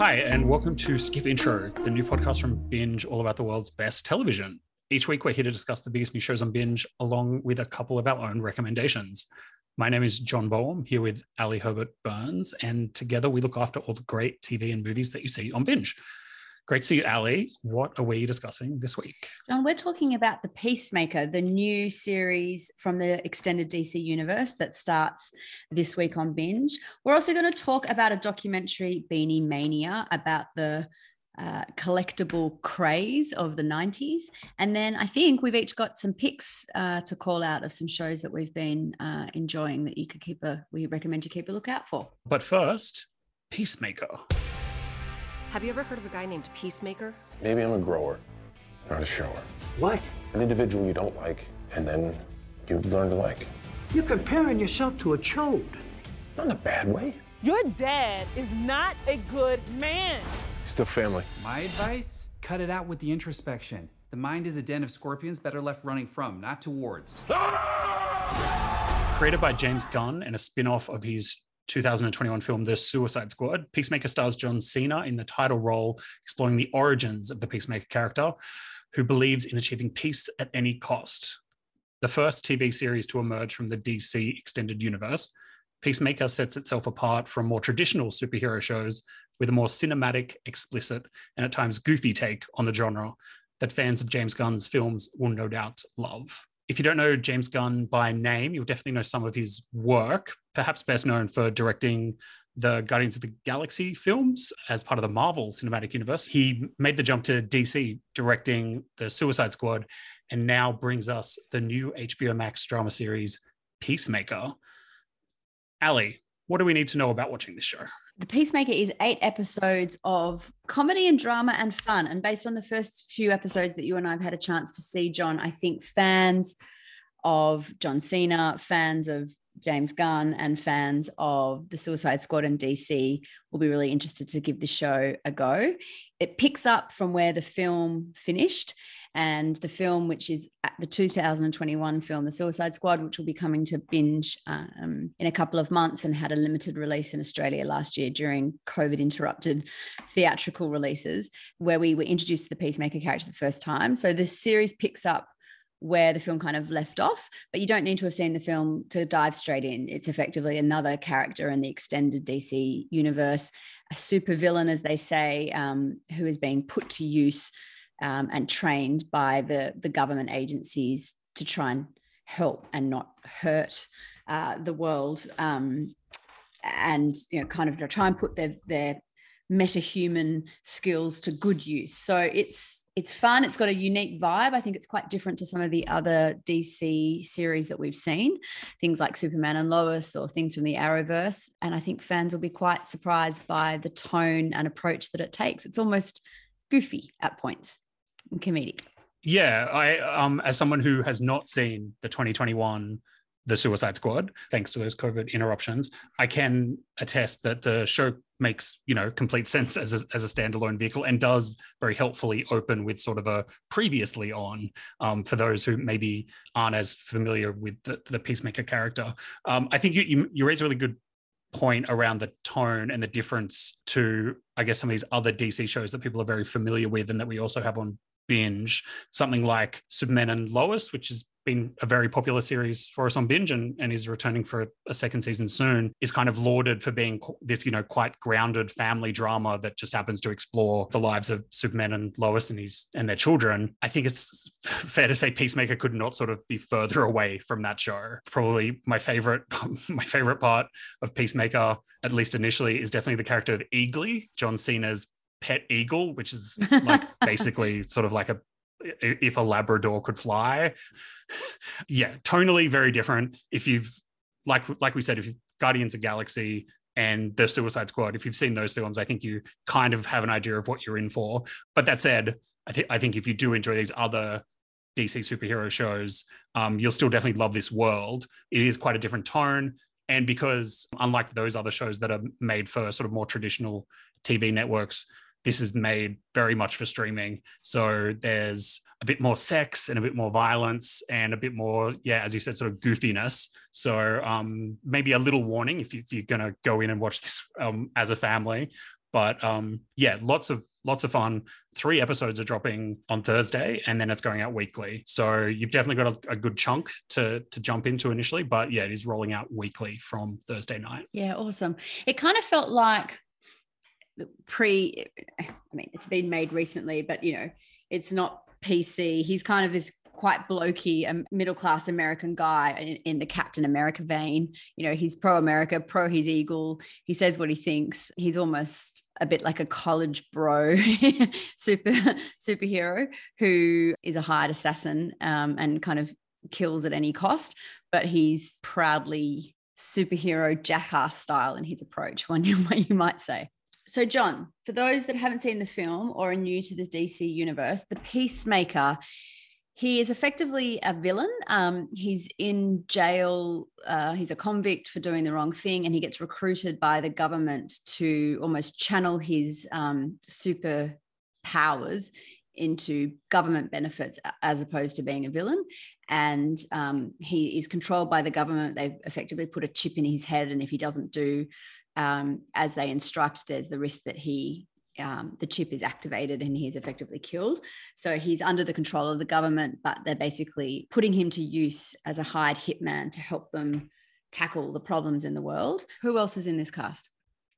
Hi, and welcome to Skip Intro, the new podcast from Binge, all about the world's best television. Each week, we're here to discuss the biggest new shows on Binge, along with a couple of our own recommendations. My name is John Boehm, here with Ali Herbert Burns, and together we look after all the great TV and movies that you see on Binge. Great to see you, Ali. What are we discussing this week? John, we're talking about The Peacemaker, the new series from the extended DC universe that starts this week on Binge. We're also going to talk about a documentary, Beanie Mania, about the uh, collectible craze of the 90s. And then I think we've each got some picks uh, to call out of some shows that we've been uh, enjoying that you could keep a, we recommend you keep a lookout for. But first, Peacemaker. Have you ever heard of a guy named Peacemaker? Maybe I'm a grower, not a shower. What? An individual you don't like, and then you learn to like. You're comparing yourself to a chode. Not in a bad way. Your dad is not a good man. Still family. My advice? Cut it out with the introspection. The mind is a den of scorpions better left running from, not towards. Created by James Gunn and a spin off of his 2021 film The Suicide Squad, Peacemaker stars John Cena in the title role, exploring the origins of the Peacemaker character, who believes in achieving peace at any cost. The first TV series to emerge from the DC extended universe, Peacemaker sets itself apart from more traditional superhero shows with a more cinematic, explicit, and at times goofy take on the genre that fans of James Gunn's films will no doubt love if you don't know James Gunn by name, you'll definitely know some of his work, perhaps best known for directing the Guardians of the Galaxy films as part of the Marvel Cinematic Universe. He made the jump to DC, directing the Suicide Squad, and now brings us the new HBO Max drama series, Peacemaker. Ali, what do we need to know about watching this show? The Peacemaker is eight episodes of comedy and drama and fun. And based on the first few episodes that you and I have had a chance to see, John, I think fans of John Cena, fans of James Gunn, and fans of the Suicide Squad and DC will be really interested to give the show a go. It picks up from where the film finished and the film, which is the 2021 film, The Suicide Squad, which will be coming to binge um, in a couple of months and had a limited release in Australia last year during COVID interrupted theatrical releases, where we were introduced to the Peacemaker character the first time. So this series picks up where the film kind of left off, but you don't need to have seen the film to dive straight in. It's effectively another character in the extended DC universe, a super villain, as they say, um, who is being put to use um, and trained by the, the government agencies to try and help and not hurt uh, the world um, and you know kind of try and put their their meta-human skills to good use. So it's it's fun. It's got a unique vibe. I think it's quite different to some of the other dc series that we've seen things like superman and lois or things from the arrowverse. And i think fans will be quite surprised by the tone and approach that it takes. It's almost goofy at points comedic. Yeah, I um as someone who has not seen the 2021 the Suicide Squad, thanks to those COVID interruptions, I can attest that the show makes you know complete sense as a, as a standalone vehicle and does very helpfully open with sort of a previously on um, for those who maybe aren't as familiar with the, the Peacemaker character. Um, I think you, you you raise a really good point around the tone and the difference to I guess some of these other DC shows that people are very familiar with and that we also have on binge something like Superman and Lois, which has been a very popular series for us on binge and, and is returning for a second season soon, is kind of lauded for being this, you know, quite grounded family drama that just happens to explore the lives of Superman and Lois and his and their children. I think it's fair to say Peacemaker could not sort of be further away from that show. Probably my favorite, my favorite part of Peacemaker, at least initially, is definitely the character of Eagly, John Cena's pet eagle, which is like basically sort of like a if a Labrador could fly. yeah, tonally very different. If you've like like we said, if Guardians of Galaxy and the Suicide Squad, if you've seen those films, I think you kind of have an idea of what you're in for. But that said, I think I think if you do enjoy these other DC superhero shows, um, you'll still definitely love this world. It is quite a different tone. And because, unlike those other shows that are made for sort of more traditional TV networks, this is made very much for streaming. So there's a bit more sex and a bit more violence and a bit more, yeah, as you said, sort of goofiness. So um, maybe a little warning if, you, are going to go in and watch this um, as a family. But um, yeah, lots of lots of fun. Three episodes are dropping on Thursday, and then it's going out weekly. So you've definitely got a, a good chunk to to jump into initially. But yeah, it is rolling out weekly from Thursday night. Yeah, awesome. It kind of felt like pre. I mean, it's been made recently, but you know, it's not PC. He's kind of this quite blokey, a middle class American guy in, in, the Captain America vein. You know, he's pro America, pro his eagle. He says what he thinks. He's almost a bit like a college bro super superhero who is a hired assassin um, and kind of kills at any cost, but he's proudly superhero jackass style in his approach, one you, you might say. So, John, for those that haven't seen the film or are new to the DC universe, the Peacemaker he is effectively a villain. Um, he's in jail. Uh, he's a convict for doing the wrong thing, and he gets recruited by the government to almost channel his um, super powers into government benefits as opposed to being a villain. And um, he is controlled by the government. They've effectively put a chip in his head, and if he doesn't do um, as they instruct, there's the risk that he um, the chip is activated and he's effectively killed. So he's under the control of the government, but they're basically putting him to use as a hired hitman to help them tackle the problems in the world. Who else is in this cast?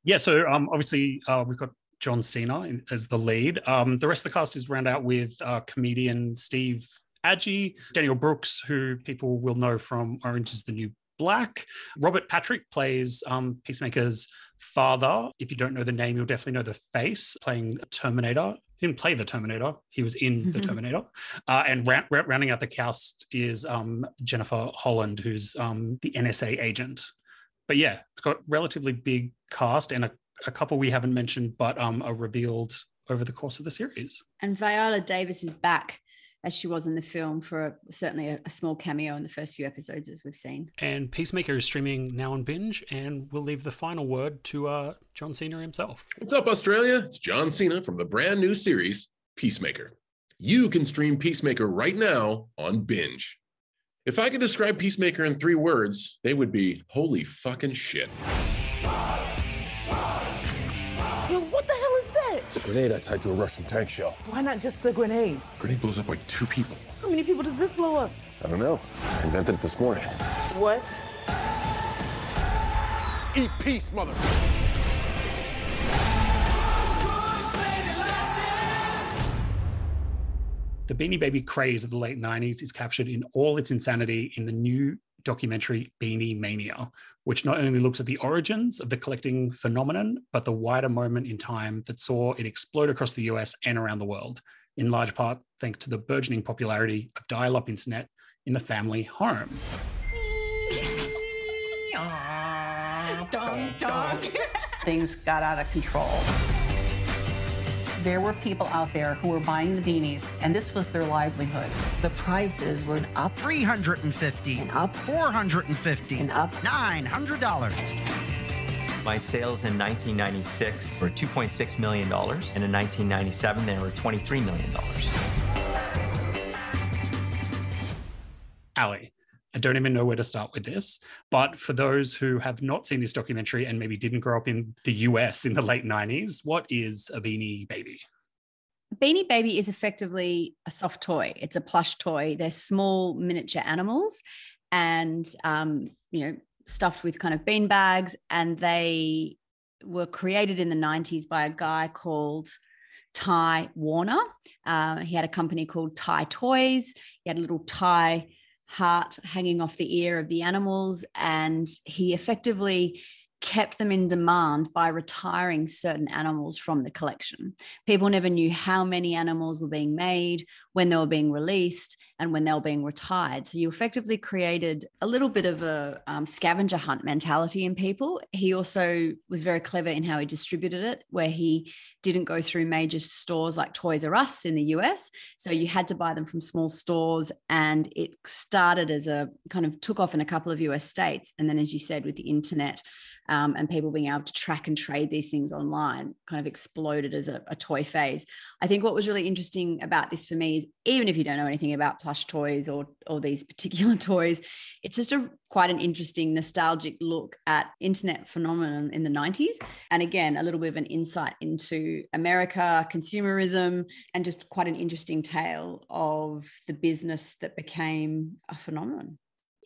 Yeah, so um, obviously uh, we've got John Cena in, as the lead. Um, the rest of the cast is round out with uh, comedian Steve Agee, Danielle Brooks, who people will know from Orange is the New Black. Robert Patrick plays um, Peacemaker's father. If you don't know the name, you'll definitely know the face, playing Terminator. He didn't play the Terminator, he was in the mm-hmm. Terminator. Uh, and ra- ra- rounding out the cast is um, Jennifer Holland, who's um, the NSA agent. But yeah, it's got relatively big cast and a, a couple we haven't mentioned, but um, are revealed over the course of the series. And Viola Davis is back as she was in the film for a, certainly a, a, small cameo in the first few episodes, as we've seen. And Peacemaker is streaming now on Binge, and we'll leave the final word to uh, John Cena himself. What's up, Australia? It's John Cena from the brand new series, Peacemaker. You can stream Peacemaker right now on Binge. If I could describe Peacemaker in three words, they would be holy fucking shit. It's a grenade I tied to a Russian tank shell. Why not just the grenade? Grenade blows up like two people. How many people does this blow up? I don't know. I invented it this morning. What? Eat peace, mother. The Beanie Baby craze of the late 90s is captured in all its insanity in the new documentary Beanie Mania, which not only looks at the origins of the collecting phenomenon, but the wider moment in time that saw it explode across the US and around the world, in large part thanks to the burgeoning popularity of dial up internet in the family home. Things got out of control there were people out there who were buying the beanies, and this was their livelihood. The prices were up 350 and up 450 and up $900. My sales in 1996 were $2.6 million, and in 1997 they were $23 million. Ali, I don't even know where to start with this. But for those who have not seen this documentary and maybe didn't grow up in the US in the late 90s, what is a beanie baby? A beanie Baby is effectively a soft toy. It's a plush toy. They're small miniature animals and, um, you know, stuffed with kind of bean bags. And they were created in the 90s by a guy called Ty Warner. Uh, he had a company called Ty Toys. He had a little Ty heart hanging off the ear of the animals. And he effectively kept them in demand by retiring certain animals from the collection. People never knew how many animals were being made, when they were being released, and when they were being retired. So you effectively created a little bit of a um, scavenger hunt mentality in people. He also was very clever in how he distributed it, where he didn't go through major stores like Toys R Us in the US. So you had to buy them from small stores. And it started as a kind of took off in a couple of US states. And then, as you said, with the internet, um, and people being able to track and trade these things online kind of exploded as a, a toy phase. I think what was really interesting about this for me is even if you don't know anything about plush toys or or these particular toys, it's just a quite an interesting nostalgic look at internet phenomenon in the 90s. And again, a little bit of an insight into America, consumerism, and just quite an interesting tale of the business that became a phenomenon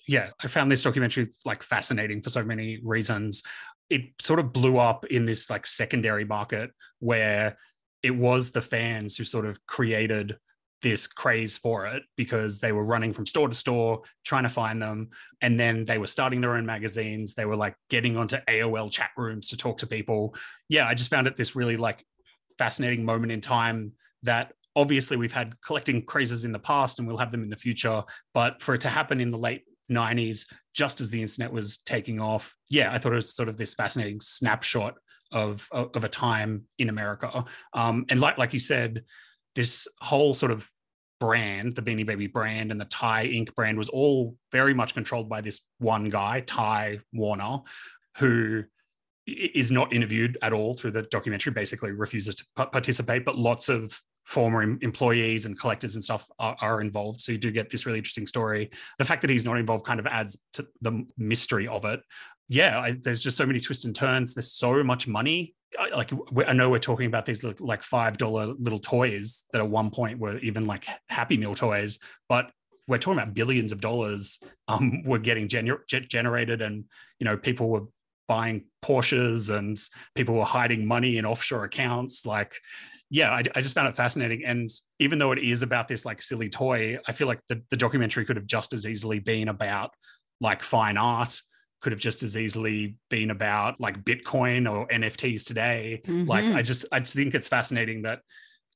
yeah, I found this documentary like fascinating for so many reasons. It sort of blew up in this like secondary market where it was the fans who sort of created this craze for it because they were running from store to store trying to find them. And then they were starting their own magazines. They were like getting onto AOL chat rooms to talk to people. Yeah i just found it this really like fascinating moment in time that obviously we've had collecting crazes in the past and we'll have them in the future. But for it to happen in the late 90s, just as the internet was taking off. Yeah, I thought it was sort of this fascinating snapshot of, of, a time in America. Um, and like, like you said, this whole sort of brand, the Beanie Baby brand and the Ty Inc. brand was all very much controlled by this one guy, Ty Warner, who is not interviewed at all through the documentary, basically refuses to participate, but lots of former employees and collectors and stuff are, are, involved. So you do get this really interesting story. The fact that he's not involved kind of adds to the mystery of it. Yeah, I, there's just so many twists and turns. There's so much money. I, like I know we're talking about these like five dollar little toys that at one point were even like Happy Meal toys, but we're talking about billions of dollars um, were getting gener- generated, and you know people were buying Porsches and people were hiding money in offshore accounts. Like yeah, I, I, just found it fascinating. And even though it is about this like silly toy, I feel like the, the documentary could have just as easily been about like fine art, could have just as easily been about like Bitcoin or NFTs today. Mm-hmm. Like I just I just think it's fascinating that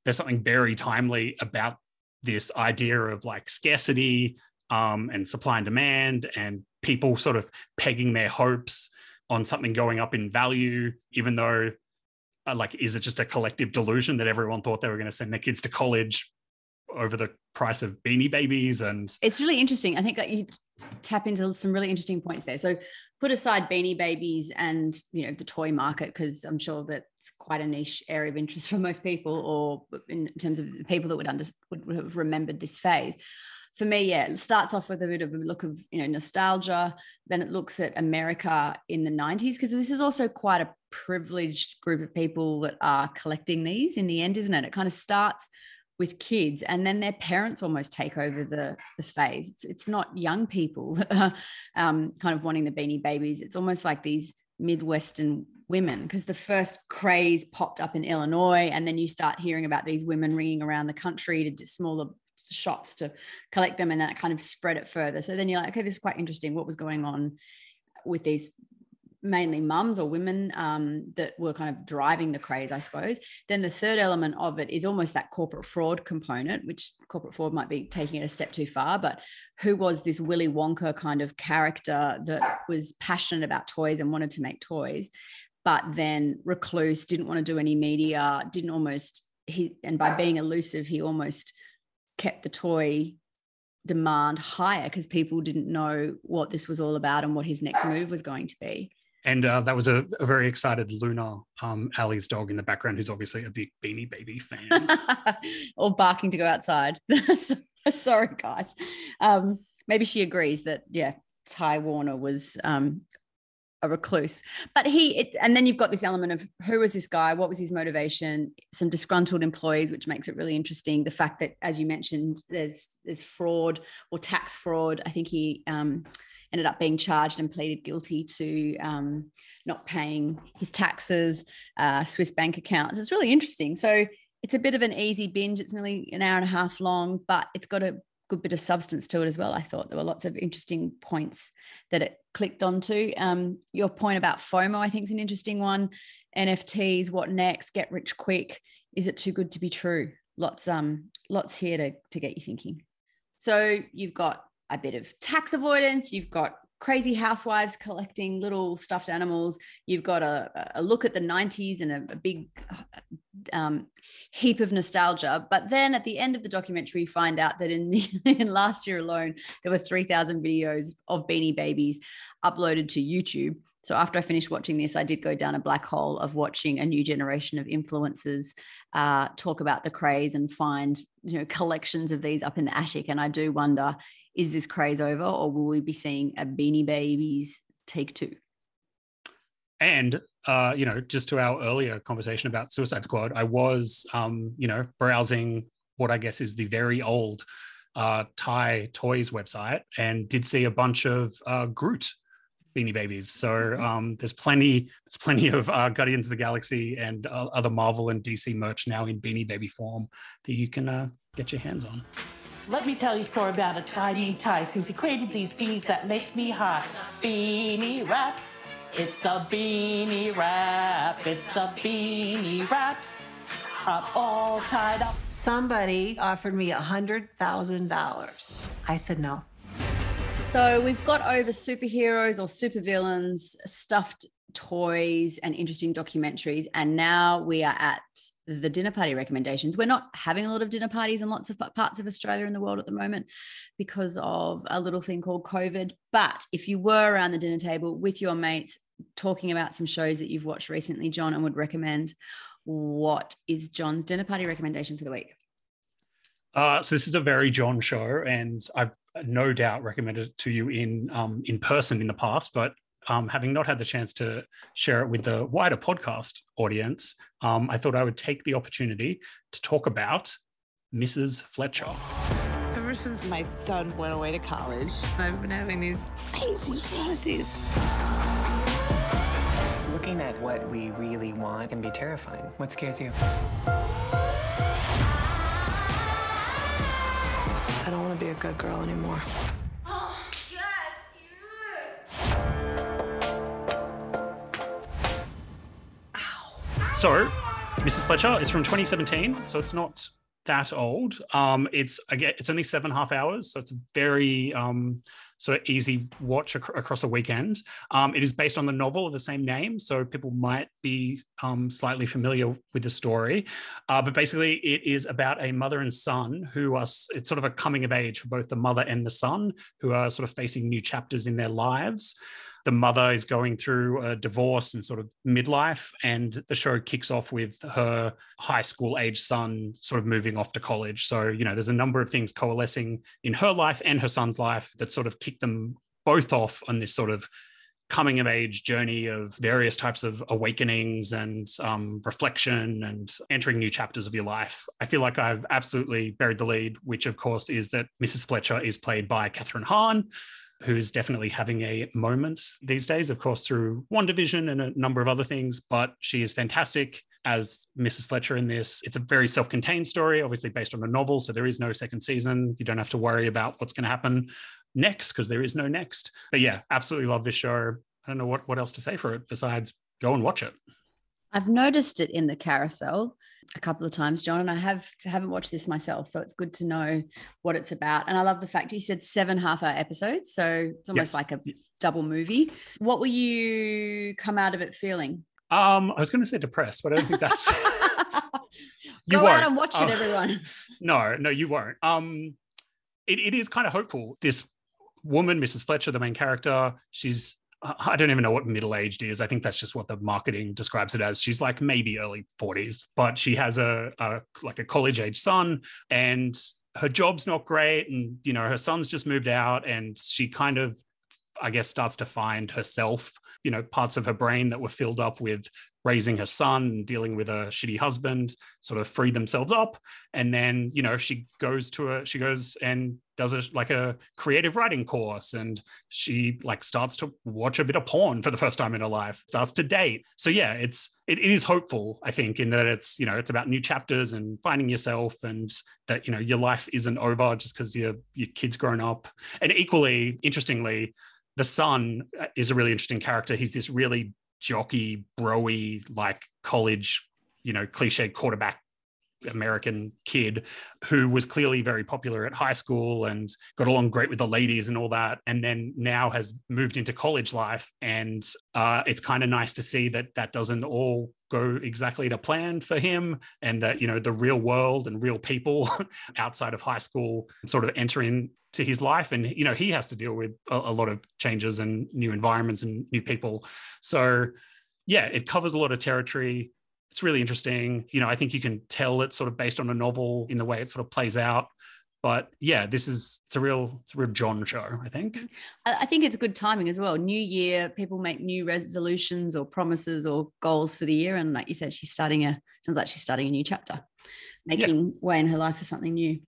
there's something very timely about this idea of like scarcity um, and supply and demand and people sort of pegging their hopes on something going up in value, even though Uh, like is it just a collective delusion that everyone thought they were going to send their kids to college over the price of beanie babies and it's really interesting. I think that you tap into some really interesting points there. So put aside beanie babies and you know the toy market because i'm sure that's quite a niche area of interest for most people or in terms of the people that would under would have remembered this phase for me, yeah, it starts off with a bit of a look of you know nostalgia. Then it looks at America in the '90s because this is also quite a privileged group of people that are collecting these. In the end, isn't it? It kind of starts with kids and then their parents almost take over the, the phase it's, it's not young people um, kind of wanting the beanie babies it's almost like these midwestern women because the first craze popped up in illinois and then you start hearing about these women ringing around the country to smaller shops to collect them and that kind of spread it further. So then you're like, okay, this is quite interesting. What was going on with these mainly mums or women um, that were kind of driving the craze, I suppose. Then the third element of it is almost that corporate fraud component, which corporate fraud might be taking it a step too far. But who was this Willy Wonka kind of character that was passionate about toys and wanted to make toys, but then recluse, didn't want to do any media, didn't almost he and by being elusive, he almost kept the toy demand higher because people didn't know what this was all about and what his next move was going to be. And uh, that was a, a, very excited Luna, um, Ali's dog in the background, who's obviously a big Beanie Baby fan. or barking to go outside. Sorry, guys. Um, maybe she agrees that, yeah, Ty Warner was um, a recluse. But he, it, and then you've got this element of who was this guy? What was his motivation? Some disgruntled employees, which makes it really interesting. The fact that, as you mentioned, there's there's fraud or tax fraud. I think he um, ended up being charged and pleaded guilty to um, not paying his taxes, uh, Swiss bank accounts. It's really interesting. So it's a bit of an easy binge. It's nearly an hour and a half long, but it's got a good bit of substance to it as well. I thought there were lots of interesting points that it clicked onto. Um, your point about FOMO, I think, is an interesting one. NFTs, what next? Get rich quick. Is it too good to be true? Lots, um, lots here to to get you thinking. So you've got a bit of tax avoidance. You've got crazy housewives collecting little stuffed animals. You've got a, a look at the 90s and a, a big um, heap of nostalgia. But then at the end of the documentary, you find out that in, the, in last year alone, there were 3,000 videos of Beanie Babies uploaded to YouTube. So after I finished watching this, I did go down a black hole of watching a new generation of influencers uh, talk about the craze and find you know collections of these up in the attic. And I do wonder, is this craze over, or will we be seeing a Beanie Babies take two? And uh, you know, just to our earlier conversation about Suicide Squad, I was, um, you know, browsing what I guess is the very old uh, Ty toys website and did see a bunch of uh, Groot Beanie Babies. So Mm-hmm. um, there's plenty, there's plenty of uh, Guardians of the Galaxy and uh, other Marvel and DC merch now in Beanie Baby form that you can uh, get your hands on. Let me tell you a story about a Thai named Tyson. He created these bees that make me hot. Beanie wrap. It's a beanie wrap. It's a beanie wrap. Up all tied up. Somebody offered me a $100,000. I said no. So we've got over superheroes or supervillains, stuffed toys, and interesting documentaries. And now we are at the dinner party recommendations. We're not having a lot of dinner parties in lots of parts of Australia and the world at the moment because of a little thing called COVID. But if you were around the dinner table with your mates talking about some shows that you've watched recently, John, and would recommend, what is John's dinner party recommendation for the week? Uh, so this is a very John show, and I've no doubt recommended it to you in um, in person in the past. But um, having not had the chance to share it with the wider podcast audience, um, I thought I would take the opportunity to talk about Mrs. Fletcher. Ever since my son went away to college, I've been having these crazy fantasies. Looking at what we really want can be terrifying. What scares you? I don't want to be a good girl anymore. So, Mrs. Fletcher is from 2017, so it's not that old. Um, it's again, it's only seven and a half hours, so it's a very um, sort of easy watch ac- across a weekend. Um, it is based on the novel of the same name, so people might be um, slightly familiar with the story. Uh, but basically, it is about a mother and son who are. It's sort of a coming of age for both the mother and the son, who are sort of facing new chapters in their lives the mother is going through a divorce and sort of midlife and the show kicks off with her high school age son sort of moving off to college so you know there's a number of things coalescing in her life and her son's life that sort of kick them both off on this sort of coming of age journey of various types of awakenings and um, reflection and entering new chapters of your life. I feel like I've absolutely buried the lead, which of course is that Mrs. Fletcher is played by Kathryn Hahn, who's definitely having a moment these days, of course, through WandaVision and a number of other things, but she is fantastic as Mrs. Fletcher in this. It's a very self contained story, obviously based on a novel. So there is no second season. You don't have to worry about what's going to happen next because there is no next. But yeah, absolutely love this show. I don't know what, what else to say for it besides go and watch it. I've noticed it in the carousel a couple of times, John, and I have haven't watched this myself, so it's good to know what it's about. And I love the fact you said seven half-hour episodes, so it's almost Yes. like a double movie. What will you come out of it feeling? Um, I was going to say depressed, but I don't think that's. You Go out won't. and watch it, Oh. everyone. no, no, you won't. Um, it, it is kind of hopeful. This woman, Mrs. Fletcher, the main character, she's I don't even know what middle aged is. I think that's just what the marketing describes it as. She's like maybe early 40s, but she has a, a like a college age son and her job's not great. And, you know, her son's just moved out and she kind of, I guess, starts to find herself, you know, parts of her brain that were filled up with raising her son and dealing with a shitty husband sort of free themselves up and then you know she goes to a she goes and does a like a creative writing course and she like starts to watch a bit of porn for the first time in her life starts to date. So yeah it's it, it is hopeful i think in that it's you know it's about new chapters and finding yourself and that you know your life isn't over just because your your kid's grown up. And equally interestingly the son uh, is a really interesting character. He's this really jockey broy like college you know cliche quarterback American kid who was clearly very popular at high school and got along great with the ladies and all that, and then now has moved into college life. And uh, it's kind of nice to see that that doesn't all go exactly to plan for him, and that you know the real world and real people outside of high school sort of enter into his life, and you know he has to deal with a, a lot of changes and new environments and new people. So yeah, it covers a lot of territory it's really interesting. You know, I think you can tell it's sort of based on a novel in the way it sort of plays out. But yeah, this is it's a real it's a real John show, I think. I think it's good timing as well. New year, people make new resolutions or promises or goals for the year. And like you said, she's starting a sounds like she's starting a new chapter, making yeah. way in her life for something new.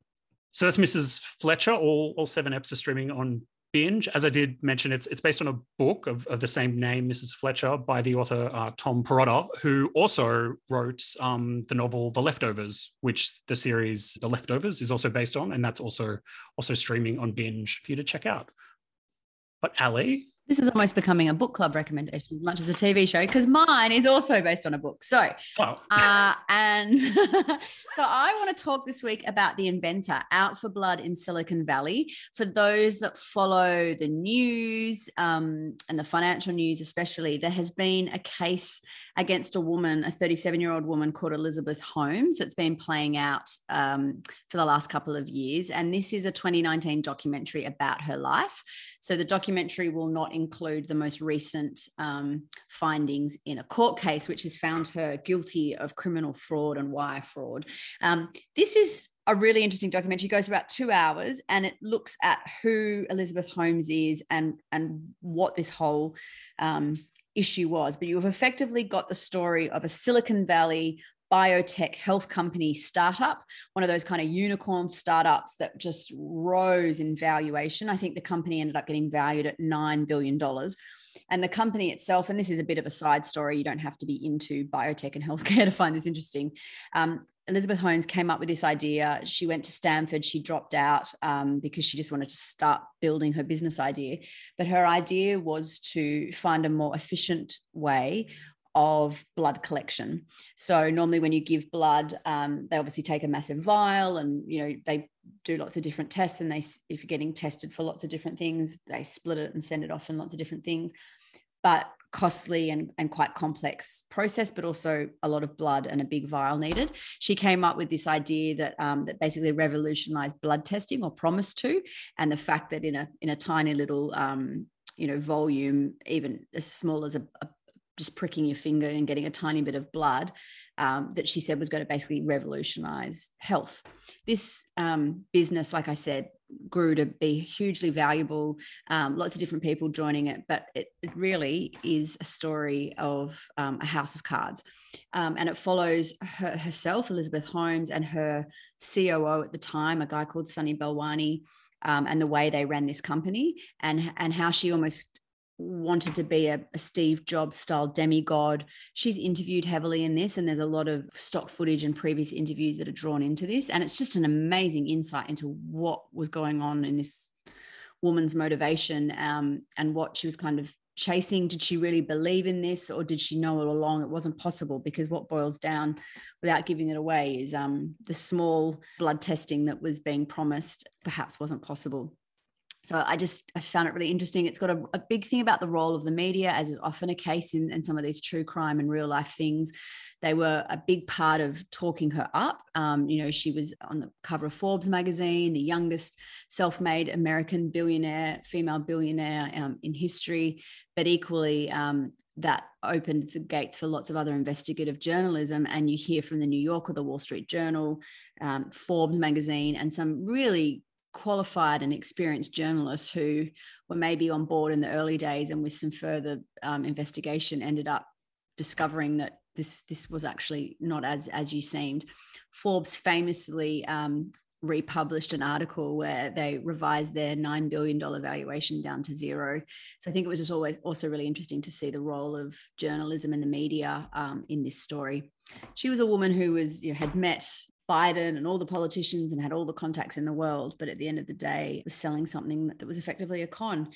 So that's Mrs. Fletcher. All all seven episodes are streaming on binge. As I did mention, it's it's based on a book of, of the same name, Mrs. Fletcher, by the author uh, Tom Perrotta, who also wrote um, the novel The Leftovers, which the series The Leftovers is also based on, and that's also also streaming on binge for you to check out. But Ali, this is almost becoming a book club recommendation as much as a TV show because mine is also based on a book. So, oh. uh, and so I want to talk this week about The Inventor Out for Blood in Silicon Valley. For those that follow the news um, and the financial news, especially, there has been a case against a woman, a 37 year old woman called Elizabeth Holmes, that's been playing out um, for the last couple of years. And this is a 2019 documentary about her life. So the documentary will not include the most recent um, findings in a court case, which has found her guilty of criminal fraud and wire fraud. Um, this is a really interesting documentary. It goes about two hours and it looks at who Elizabeth Holmes is and and what this whole um, issue was. But you have effectively got the story of a Silicon Valley biotech health company startup, one of those kind of unicorn startups that just rose in valuation. I think the company ended up getting valued at $9 billion. And the company itself, and this is a bit of a side story, you don't have to be into biotech and healthcare to find this interesting. Um, Elizabeth Holmes came up with this idea. She went to Stanford, she dropped out um, because she just wanted to start building her business idea. But her idea was to find a more efficient way of blood collection. So normally when you give blood, um, they obviously take a massive vial and you know they do lots of different tests and they if you're getting tested for lots of different things, they split it and send it off in lots of different things. But costly and, and quite complex process, but also a lot of blood and a big vial needed. She came up with this idea that um, that basically revolutionized blood testing or promised to, and the fact that in a in a tiny little um, you know volume, even as small as a, a just pricking your finger and getting a tiny bit of blood um, that she said was going to basically revolutionize health. This um, business, like I said, grew to be hugely valuable, um, lots of different people joining it, but it, it really is a story of um, a house of cards. Um, and it follows her, herself, Elizabeth Holmes, and her COO at the time, a guy called Sunny Balwani. Um, and the way they ran this company and and how she almost wanted to be a, a, Steve Jobs style demigod. She's interviewed heavily in this, and there's a lot of stock footage and previous interviews that are drawn into this. And it's just an amazing insight into what was going on in this woman's motivation um, and what she was kind of chasing. Did she really believe in this, or did she know all along it wasn't possible? Because what boils down, without giving it away, is um, the small blood testing that was being promised perhaps wasn't possible so I just I found it really interesting. It's got a, a, big thing about the role of the media, as is often a case in, in some of these true crime and real life things. They were a big part of talking her up. Um, you know, she was on the cover of Forbes magazine, the youngest self-made American billionaire, female billionaire um, in history. But equally, um, that opened the gates for lots of other investigative journalism. And you hear from the New Yorker, the Wall Street Journal, um, Forbes magazine, and some really qualified and experienced journalists who were maybe on board in the early days and with some further um, investigation ended up discovering that this this was actually not as as you seemed forbes famously um, republished an article where they revised their $9 billion valuation down to zero. So I think it was just always also really interesting to see the role of journalism and the media um, in this story. She was a woman who was, you know, had met Biden and all the politicians and had all the contacts in the world, but at the end of the day, was selling something that, that was effectively a con.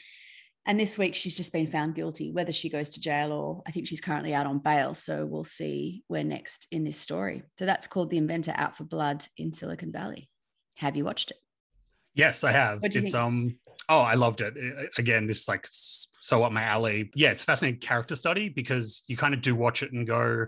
And this week, she's just been found guilty, whether she goes to jail or I think she's currently out on bail. So we'll see where next in this story. So that's called The Inventor Out for Blood in Silicon Valley. Have you watched it? Yes, I have. What do you It's think? um oh, I loved it. Again, this is like so up my alley. Yeah, it's a fascinating character study because you kind of do watch it and go,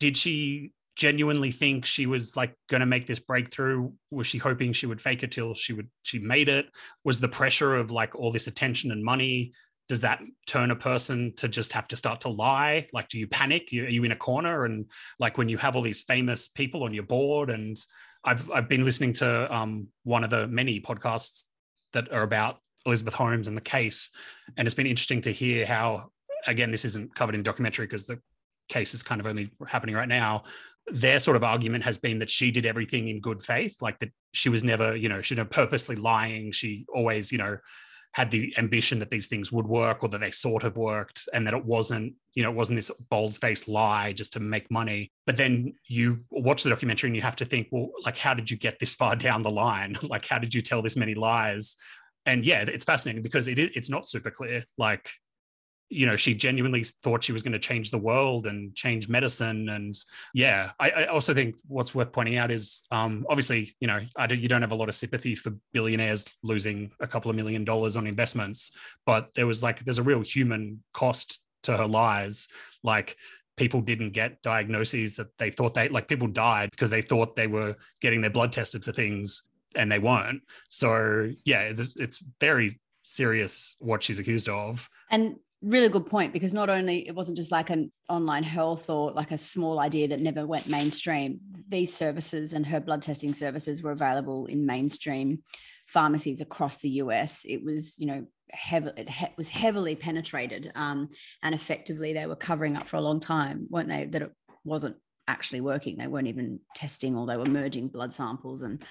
did she genuinely think she was like going to make this breakthrough? Was she hoping she would fake it till she would she made it? Was the pressure of like all this attention and money? Does that turn a person to just have to start to lie? Like, do you panic? Are you in a corner? And like when you have all these famous people on your board, and I've I've been listening to um, one of the many podcasts that are about Elizabeth Holmes and the case, and it's been interesting to hear how again this isn't covered in documentary because the case is kind of only happening right now. Their sort of argument has been that she did everything in good faith, like that she was never, you know, she never purposely lying. She always, you know, had the ambition that these things would work or that they sort of worked and that it wasn't you know it wasn't this bold-faced lie just to make money. But then you watch the documentary and you have to think well like how did you get this far down the line? Like how did you tell this many lies? And yeah it's fascinating because it it's not super clear. Like you know she genuinely thought she was going to change the world and change medicine. And yeah I, I also think what's worth pointing out is um obviously you know don't, you don't have a lot of sympathy for billionaires losing a couple of million dollars on investments but there was like there's a real human cost to her lies. Like people didn't get diagnoses that they thought they like people died because they thought they were getting their blood tested for things and they weren't. So yeah it's, it's very serious what she's accused of. And really good point because not only it wasn't just like an online health or like a small idea that never went mainstream these services and her blood testing services were available in mainstream pharmacies across the us it was you know heavy it he- was heavily penetrated um, and effectively they were covering up for a long time weren't they? That it wasn't actually working. They weren't even testing or they were merging blood samples and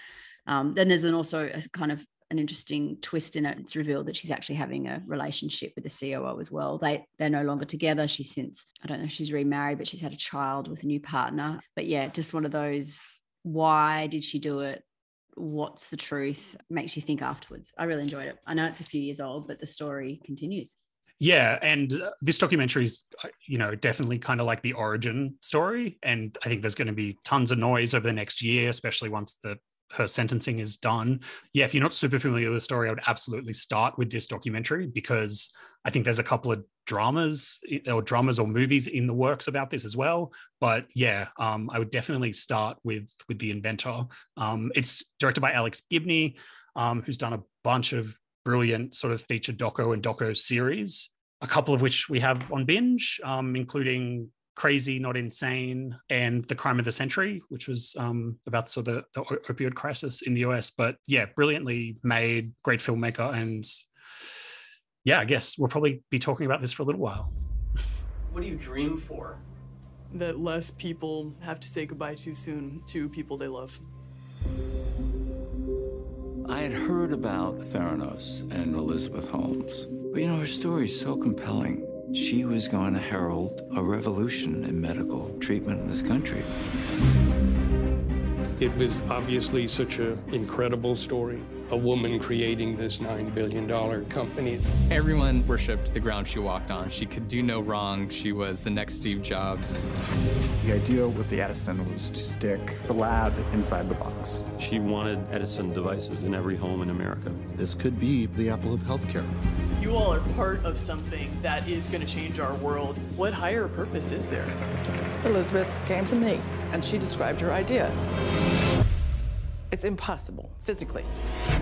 um, then there's an also a kind of an interesting twist in it. It's revealed that she's actually having a relationship with the COO as well. They they're no longer together. She's since I don't know if she's remarried, but she's had a child with a new partner. But yeah, just one of those. Why did she do it? What's the truth? Makes you think afterwards. I really enjoyed it. I know it's a few years old, but the story continues. Yeah, and uh, this documentary is, uh, you know, definitely kind of like the origin story, and I think there's going to be tons of noise over the next year, especially once the her sentencing is done. Yeah, if you're not super familiar with the story, I would absolutely start with this documentary because I think there's a couple of dramas or dramas or movies in the works about this as well. But yeah, um, I would definitely start with with the inventor. Um, it's directed by Alex Gibney, um, who's done a bunch of brilliant sort of feature doco and doco series, a couple of which we have on binge, um, including Crazy, Not Insane, and The Crime of the Century, which was um, about sort of the, the opioid crisis in the US. But yeah, brilliantly made, great filmmaker. And yeah, I guess we'll probably be talking about this for a little while. What do you dream for? That less people have to say goodbye too soon to people they love. I had heard about Theranos and Elizabeth Holmes, but you know, her story is so compelling. She was going to herald a revolution in medical treatment in this country. It was obviously such an incredible story. A woman creating this $9 billion company. Everyone worshipped the ground she walked on. She could do no wrong. She was the next Steve Jobs. The idea with the Edison was to stick the lab inside the box. She wanted Edison devices in every home in America. This could be the apple of healthcare. You all are part of something that is going to change our world. What higher purpose is there? Elizabeth came to me and she described her idea. It's impossible physically.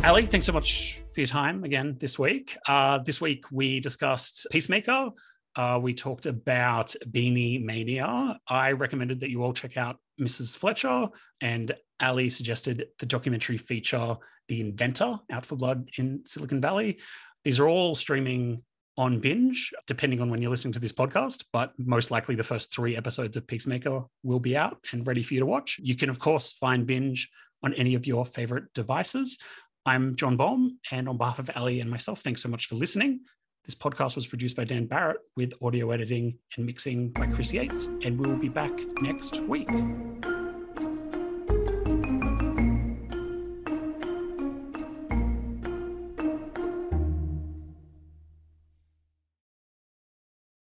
Ali, thanks so much for your time again this week. Uh, this week we discussed Peacemaker. Uh, we talked about Beanie Mania. I recommended that you all check out Mrs. Fletcher, and Ali suggested the documentary feature The Inventor Out for Blood in Silicon Valley. These are all streaming on binge, depending on when you're listening to this podcast, but most likely the first three episodes of Peacemaker will be out and ready for you to watch. You can, of course, find binge on any of your favorite devices. I'm John Baum, and on behalf of Ali and myself, thanks so much for listening. This podcast was produced by Dan Barrett with audio editing and mixing by Chris Yates, and we will be back next week.